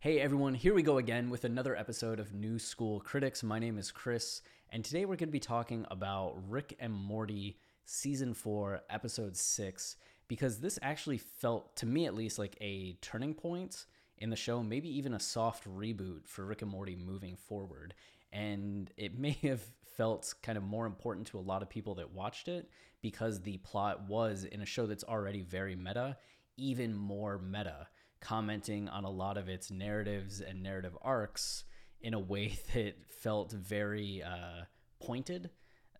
Hey everyone, here we go again with another episode of New School Critics. My name is Chris, and today we're going to be talking about Rick and Morty Season 4, Episode 6, because this actually felt, to me at least, like a turning point in the show, maybe even a soft reboot for Rick and Morty moving forward. And it may have felt kind of more important to a lot of people that watched it because the plot was in a show that's already very meta, even more meta commenting on a lot of its narratives and narrative arcs in a way that felt very uh, pointed,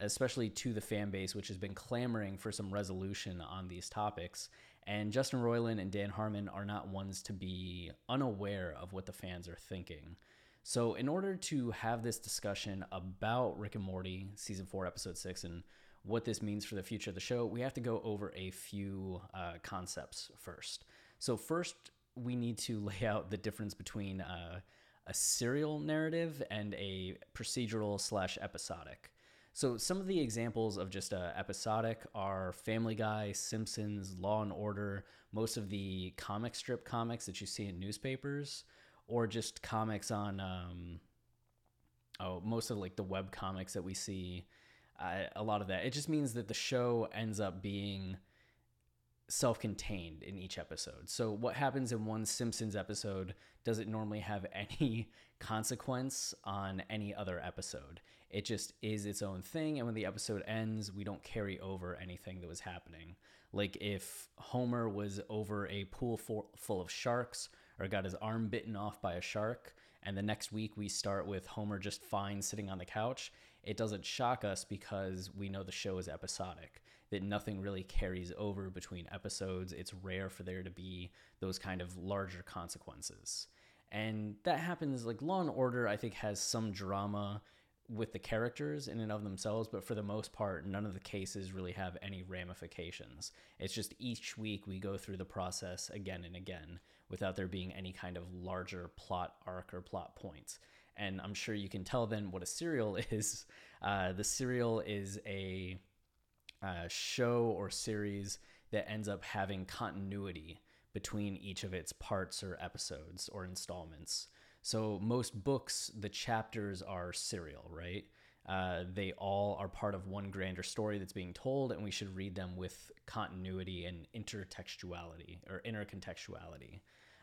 especially to the fan base, which has been clamoring for some resolution on these topics. And Justin Roiland and Dan Harmon are not ones to be unaware of what the fans are thinking. So, in order to have this discussion about Rick and Morty, season four, episode six, and what this means for the future of the show, we have to go over a few uh, concepts first. So, first, we need to lay out the difference between uh, a serial narrative and a procedural slash episodic. So some of the examples of just uh, episodic are Family Guy, Simpsons, Law and Order, most of the comic strip comics that you see in newspapers, or just comics on um, oh most of like the web comics that we see. Uh, a lot of that. It just means that the show ends up being self-contained in each episode. So what happens in one Simpsons episode doesn't normally have any consequence on any other episode. It just is its own thing and when the episode ends, we don't carry over anything that was happening. Like if Homer was over a pool full of sharks or got his arm bitten off by a shark and the next week we start with Homer just fine sitting on the couch, it doesn't shock us because we know the show is episodic that nothing really carries over between episodes. It's rare for there to be those kind of larger consequences. And that happens like Law and Order, I think, has some drama with the characters in and of themselves, but for the most part, none of the cases really have any ramifications. It's just each week we go through the process again and again without there being any kind of larger plot arc or plot points. And I'm sure you can tell then what a serial is. Uh, the serial is a uh, show or series that ends up having continuity between each of its parts or episodes or installments. So most books, the chapters are serial, right? Uh, they all are part of one grander story that's being told, and we should read them with continuity and intertextuality or intercontextuality.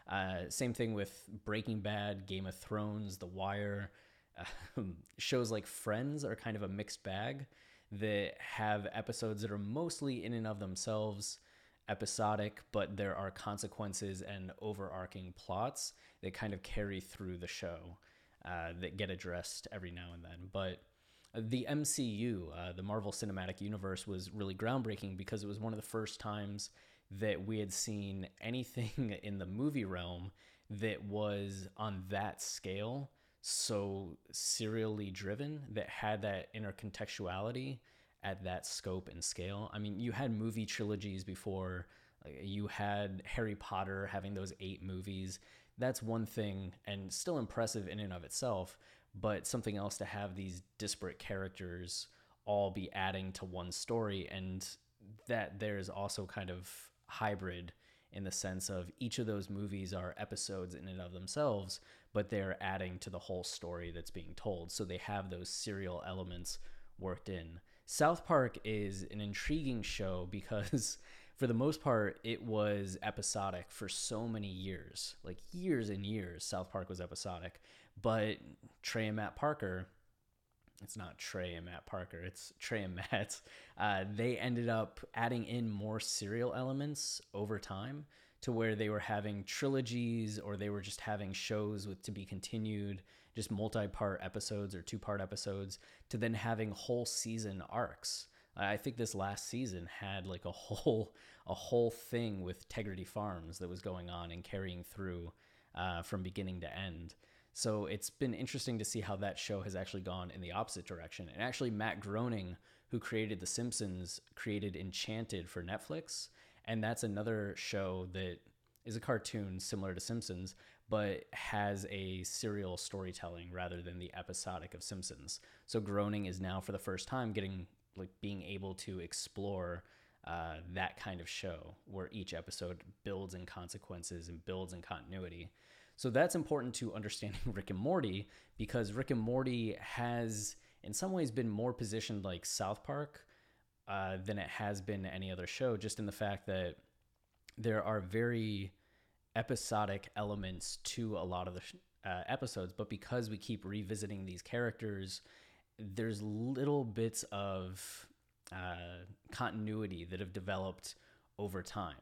Uh, same thing with Breaking Bad, Game of Thrones, The Wire. Uh, shows like Friends are kind of a mixed bag that have episodes that are mostly in and of themselves episodic, but there are consequences and overarching plots that kind of carry through the show uh, that get addressed every now and then. But the MCU, uh, the Marvel Cinematic Universe, was really groundbreaking because it was one of the first times that we had seen anything in the movie realm that was on that scale so serially driven that had that intercontextuality at that scope and scale. I mean, you had movie trilogies before, you had Harry Potter having those eight movies. That's one thing and still impressive in and of itself, but something else to have these disparate characters all be adding to one story and that there's also kind of hybrid in the sense of each of those movies are episodes in and of themselves, but they're adding to the whole story that's being told. So they have those serial elements worked in. South Park is an intriguing show because, for the most part, it was episodic for so many years like years and years. South Park was episodic. But Trey and Matt Parker, it's not Trey and Matt Parker, it's Trey and Matt. Uh, they ended up adding in more serial elements over time to where they were having trilogies or they were just having shows with to be continued, just multi-part episodes or two-part episodes, to then having whole season arcs. I think this last season had like a whole a whole thing with Tegridy Farms that was going on and carrying through uh, from beginning to end. So it's been interesting to see how that show has actually gone in the opposite direction. And actually, Matt Groening, who created The Simpsons, created Enchanted for Netflix. And that's another show that is a cartoon similar to Simpsons, but has a serial storytelling rather than the episodic of Simpsons. So Groening is now for the first time getting like being able to explore uh, that kind of show where each episode builds in consequences and builds in continuity. So that's important to understanding Rick and Morty because Rick and Morty has, in some ways, been more positioned like South Park uh, than it has been any other show, just in the fact that there are very episodic elements to a lot of the sh- uh, episodes, but because we keep revisiting these characters, there's little bits of uh, continuity that have developed over time.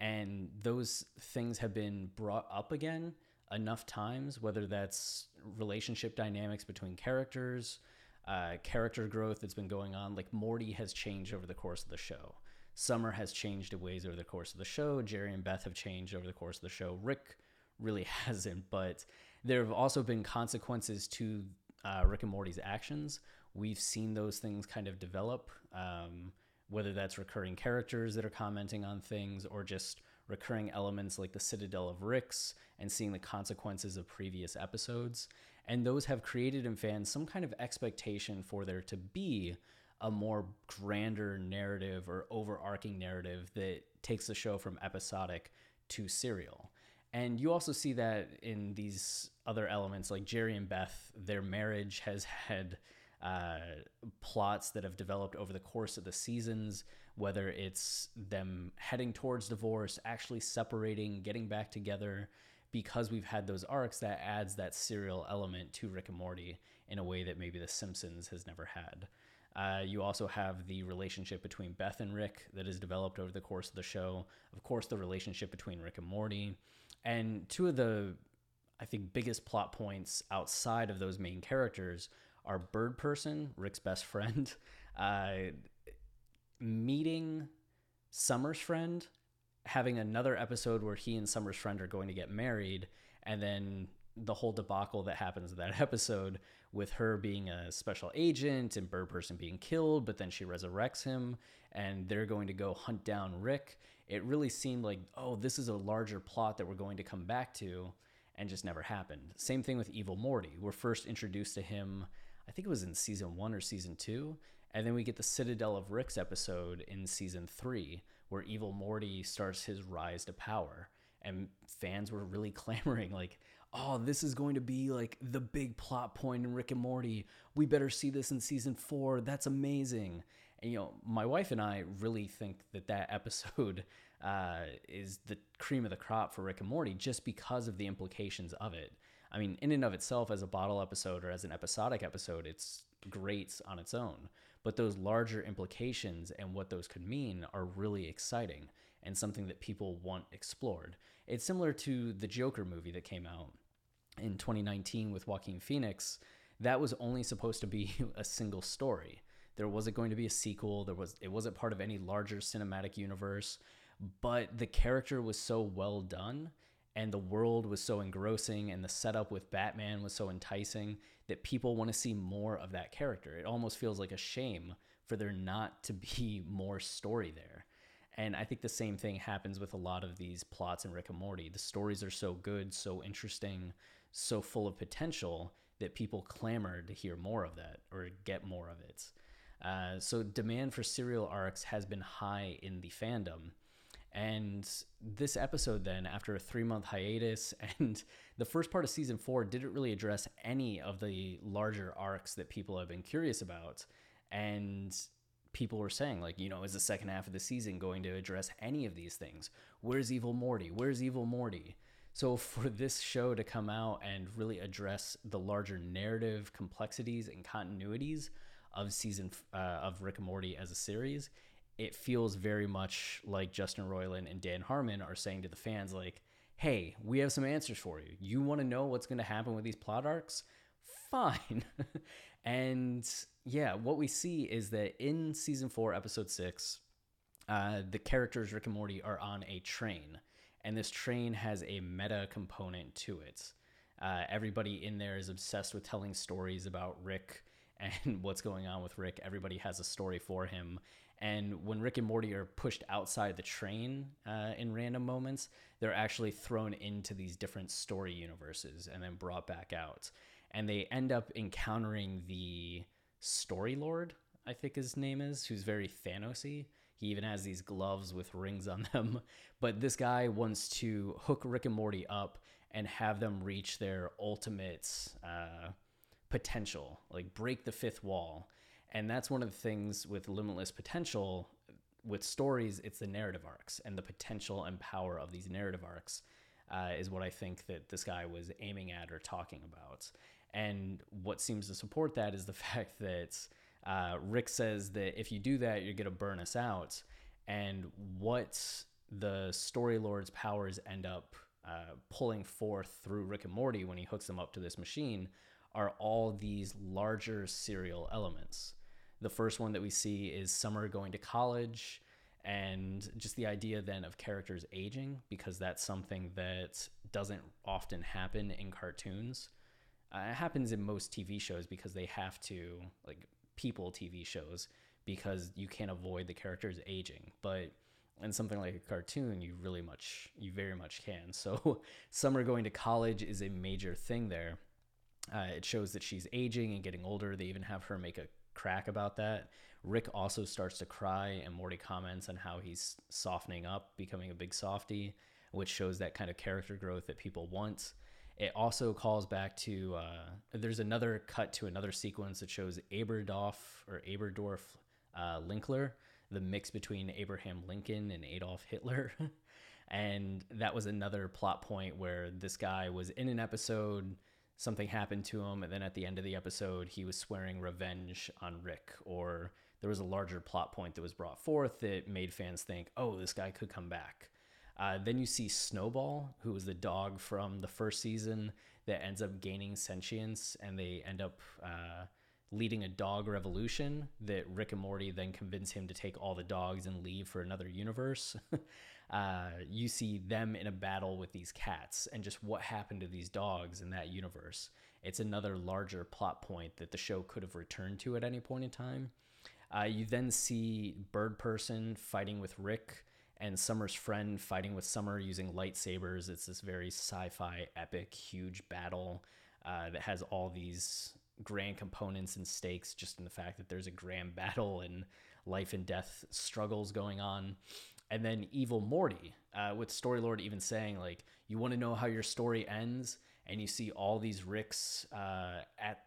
And those things have been brought up again enough times, whether that's relationship dynamics between characters, uh, character growth that's been going on. Like Morty has changed over the course of the show. Summer has changed in ways over the course of the show. Jerry and Beth have changed over the course of the show. Rick really hasn't, but there have also been consequences to uh, Rick and Morty's actions. We've seen those things kind of develop, um, whether that's recurring characters that are commenting on things or just recurring elements like the Citadel of Ricks and seeing the consequences of previous episodes. And those have created in fans some kind of expectation for there to be a more grander narrative or overarching narrative that takes the show from episodic to serial. And you also see that in these other elements, like Jerry and Beth, their marriage has had uh, plots that have developed over the course of the seasons, whether it's them heading towards divorce, actually separating, getting back together. Because we've had those arcs, that adds that serial element to Rick and Morty in a way that maybe The Simpsons has never had. Uh, you also have the relationship between Beth and Rick that has developed over the course of the show. Of course, the relationship between Rick and Morty. And two of the, I think, biggest plot points outside of those main characters are Bird Person, Rick's best friend, uh, meeting Summer's friend, having another episode where he and Summer's friend are going to get married, and then the whole debacle that happens in that episode with her being a special agent and Bird Person being killed, but then she resurrects him and they're going to go hunt down Rick it really seemed like, oh, this is a larger plot that we're going to come back to, and just never happened. Same thing with Evil Morty. We're first introduced to him, I think it was in season one or season two, and then we get the Citadel of Ricks episode in season three, where Evil Morty starts his rise to power. And fans were really clamoring, like, oh, this is going to be like the big plot point in Rick and Morty. We better see this in season four. That's amazing. And, you know, my wife and I really think that that episode uh, is the cream of the crop for Rick and Morty just because of the implications of it. I mean, in and of itself, as a bottle episode or as an episodic episode, it's great on its own. But those larger implications and what those could mean are really exciting and something that people want explored. It's similar to the Joker movie that came out in 2019 with Joaquin Phoenix. That was only supposed to be a single story. There wasn't going to be a sequel. There was it wasn't part of any larger cinematic universe, but the character was so well done and the world was so engrossing and the setup with Batman was so enticing that people want to see more of that character. It almost feels like a shame for there not to be more story there. And I think the same thing happens with a lot of these plots in Rick and Morty. The stories are so good, so interesting, so full of potential that people clamor to hear more of that or get more of it. Uh, so demand for serial arcs has been high in the fandom. And this episode, then, after a three month hiatus, and the first part of season four didn't really address any of the larger arcs that people have been curious about. And people were saying, like, you know, is the second half of the season going to address any of these things? Where's Evil Morty? Where's Evil Morty? So, for this show to come out and really address the larger narrative complexities and continuities of season uh, of Rick and Morty as a series, it feels very much like Justin Roiland and Dan Harmon are saying to the fans, like, "Hey, we have some answers for you. You want to know what's going to happen with these plot arcs? Fine." and yeah, what we see is that in season four, episode six, uh, the characters Rick and Morty are on a train, and this train has a meta component to it. Uh, everybody in there is obsessed with telling stories about Rick and what's going on with Rick. Everybody has a story for him. And when Rick and Morty are pushed outside the train uh, in random moments, they're actually thrown into these different story universes and then brought back out. And they end up encountering the Story Lord, I think his name is, who's very Thanosy. He even has these gloves with rings on them. But this guy wants to hook Rick and Morty up and have them reach their ultimate uh, potential, like break the fifth wall. And that's one of the things with limitless potential. With stories, it's the narrative arcs and the potential and power of these narrative arcs uh, is what I think that this guy was aiming at or talking about. And what seems to support that is the fact that uh, Rick says that if you do that, you're going to burn us out. And what the story lord's powers end up uh, pulling forth through Rick and Morty when he hooks them up to this machine are all these larger serial elements. The first one that we see is Summer going to college and just the idea then of characters aging because that's something that doesn't often happen in cartoons. Uh, it happens in most TV shows because they have to, like people TV shows, because you can't avoid the characters aging. But in something like a cartoon, you really much, you very much can. So, Summer going to college is a major thing there. Uh, it shows that she's aging and getting older. They even have her make a crack about that. Rick also starts to cry, and Morty comments on how he's softening up, becoming a big softy, which shows that kind of character growth that people want. It also calls back to uh, there's another cut to another sequence that shows Aberdorf or Aberdorf uh, Lincler, the mix between Abraham Lincoln and Adolf Hitler. and that was another plot point where this guy was in an episode something happened to him and then at the end of the episode he was swearing revenge on rick or there was a larger plot point that was brought forth that made fans think oh this guy could come back. Uh, then you see snowball who was the dog from the first season that ends up gaining sentience and they end up uh, leading a dog revolution that rick and morty then convince him to take all the dogs and leave for another universe uh, you see them in a battle with these cats and just what happened to these dogs in that universe. It's another larger plot point that the show could have returned to at any point in time. Uh, you then see Bird Person fighting with Rick and Summer's friend fighting with Summer using lightsabers. It's this very sci fi, epic, huge battle uh, that has all these grand components and stakes just in the fact that there's a grand battle and life and death struggles going on and then evil Morty, uh, with Storylord even saying like, you want to know how your story ends, and you see all these Ricks uh, at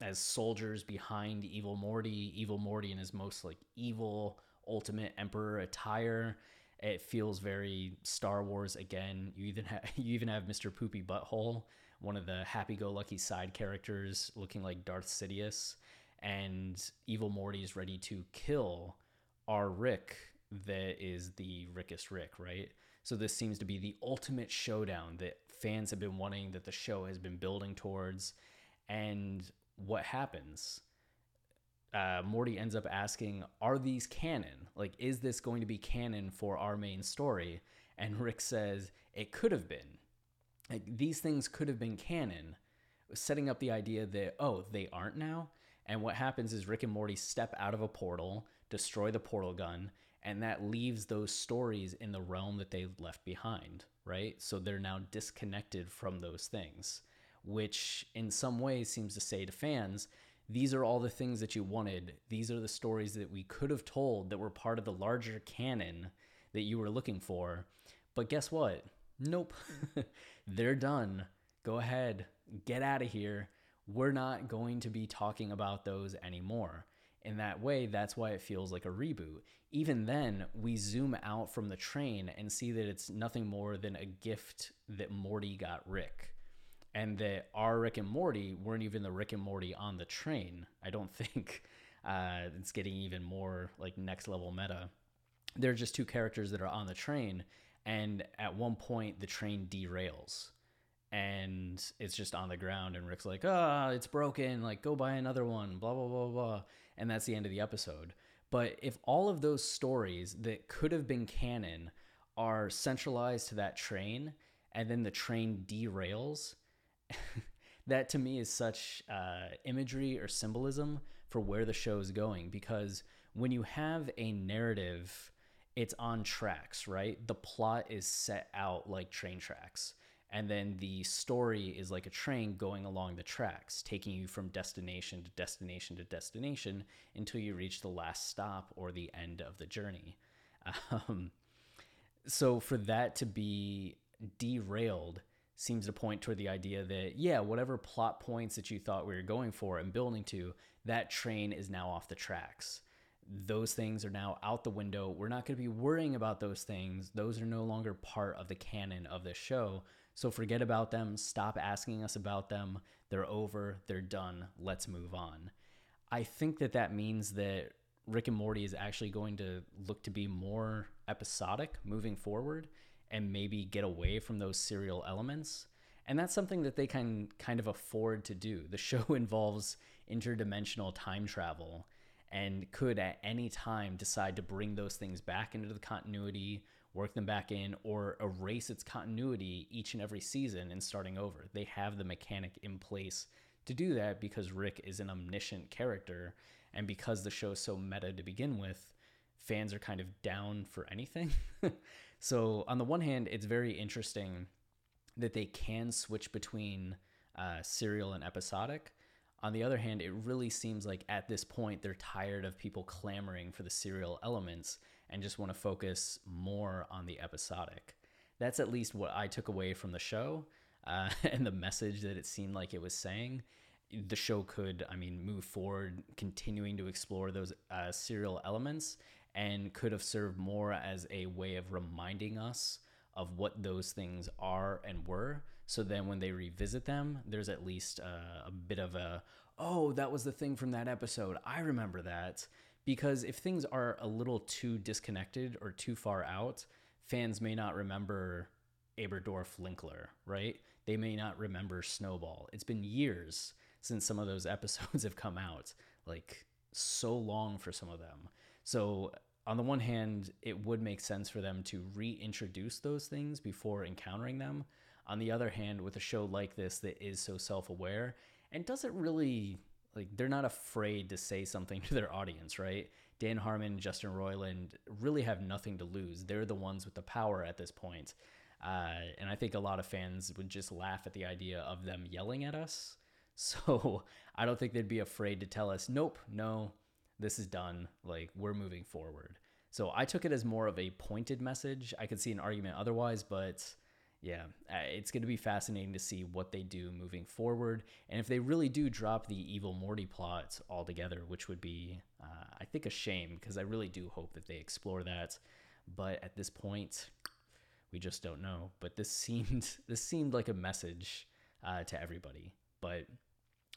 as soldiers behind evil Morty, evil Morty in his most like evil ultimate emperor attire. It feels very Star Wars again. You even have you even have Mr. Poopy Butthole, one of the happy-go-lucky side characters, looking like Darth Sidious, and evil Morty is ready to kill our Rick that is the Rickest Rick, right? So this seems to be the ultimate showdown that fans have been wanting, that the show has been building towards. And what happens? Uh, Morty ends up asking, Are these canon? Like, is this going to be canon for our main story? And Rick says, It could have been. Like, these things could have been canon, setting up the idea that, oh, they aren't now. And what happens is Rick and Morty step out of a portal, destroy the portal gun, and that leaves those stories in the realm that they left behind, right? So they're now disconnected from those things, which in some ways seems to say to fans, these are all the things that you wanted. These are the stories that we could have told that were part of the larger canon that you were looking for. But guess what? Nope. they're done. Go ahead, get out of here. We're not going to be talking about those anymore in that way, that's why it feels like a reboot. Even then, we zoom out from the train and see that it's nothing more than a gift that Morty got Rick. And that our Rick and Morty weren't even the Rick and Morty on the train. I don't think uh, it's getting even more like next level meta. They're just two characters that are on the train, and at one point, the train derails and it's just on the ground and Rick's like, "Ah, oh, it's broken, like go buy another one." blah blah blah blah and that's the end of the episode. But if all of those stories that could have been canon are centralized to that train and then the train derails, that to me is such uh, imagery or symbolism for where the show is going because when you have a narrative, it's on tracks, right? The plot is set out like train tracks and then the story is like a train going along the tracks taking you from destination to destination to destination until you reach the last stop or the end of the journey um, so for that to be derailed seems to point toward the idea that, yeah, whatever plot points that you thought we were going for and building to, that train is now off the tracks. Those things are now out the window. We're not going to be worrying about those things. Those are no longer part of the canon of this show. So forget about them. Stop asking us about them. They're over. They're done. Let's move on. I think that that means that Rick and Morty is actually going to look to be more episodic moving forward and maybe get away from those serial elements. And that's something that they can kind of afford to do. The show involves interdimensional time travel and could at any time decide to bring those things back into the continuity, work them back in, or erase its continuity each and every season and starting over. They have the mechanic in place to do that because Rick is an omniscient character and because the show is so meta to begin with, fans are kind of down for anything. so, on the one hand, it's very interesting that they can switch between uh, serial and episodic. On the other hand, it really seems like at this point they're tired of people clamoring for the serial elements and just want to focus more on the episodic. That's at least what I took away from the show uh, and the message that it seemed like it was saying the show could, I mean, move forward, continuing to explore those uh, serial elements, and could have served more as a way of reminding us of what those things are and were. So then when they revisit them, there's at least uh, a bit of a, oh, that was the thing from that episode. I remember that. Because if things are a little too disconnected or too far out, fans may not remember Aberdorf Lincler, right? They may not remember Snowball. It's been years since some of those episodes have come out, like so long for some of them. So, on the one hand, it would make sense for them to reintroduce those things before encountering them. On the other hand, with a show like this that is so self aware and doesn't really, like, they're not afraid to say something to their audience, right? Dan Harmon, Justin Roiland really have nothing to lose. They're the ones with the power at this point. Uh, and I think a lot of fans would just laugh at the idea of them yelling at us So I don't think they'd be afraid to tell us, nope, no, this is done. Like we're moving forward. So I took it as more of a pointed message. I could see an argument otherwise, but yeah, uh, it's going to be fascinating to see what they do moving forward. And if they really do drop the evil Morty plot altogether, which would be, uh, I think, a shame because I really do hope that they explore that. But at this point, we just don't know. But this seemed this seemed like a message uh, to everybody. But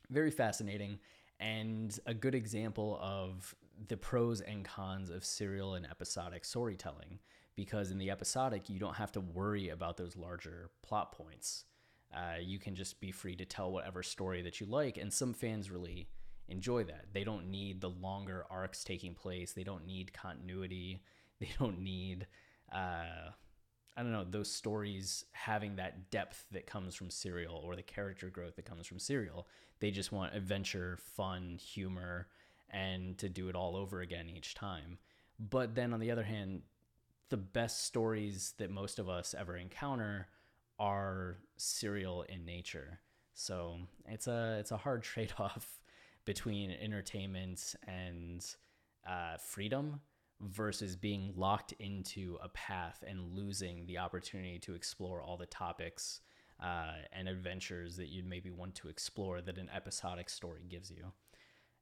very fascinating and a good example of the pros and cons of serial and episodic storytelling because in the episodic you don't have to worry about those larger plot points uh, you can just be free to tell whatever story that you like and some fans really enjoy that they don't need the longer arcs taking place they don't need continuity they don't need uh, I don't know, those stories having that depth that comes from serial or the character growth that comes from serial. They just want adventure, fun, humor, and to do it all over again each time. But then on the other hand, the best stories that most of us ever encounter are serial in nature. So it's a it's a hard trade off between entertainment and uh, freedom versus being locked into a path and losing the opportunity to explore all the topics uh, and adventures that you'd maybe want to explore that an episodic story gives you.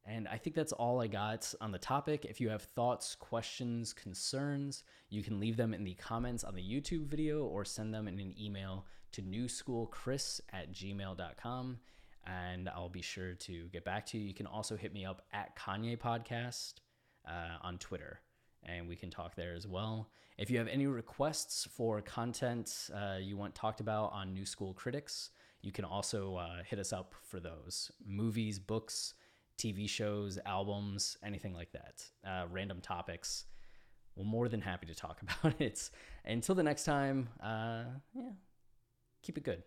And I think that's all I got on the topic. If you have thoughts, questions, concerns, you can leave them in the comments on the YouTube video or send them in an email to newschoolchris at gmail.com. And I'll be sure to get back to you. You can also hit me up at Kanye Podcast uh, on Twitter and we can talk there as well. If you have any requests for content uh, you want talked about on New School Critics, you can also uh, hit us up for those movies, books, TV shows, albums, anything like that, uh, random topics. We're more than happy to talk about it. Until the next time, uh, yeah, keep it good.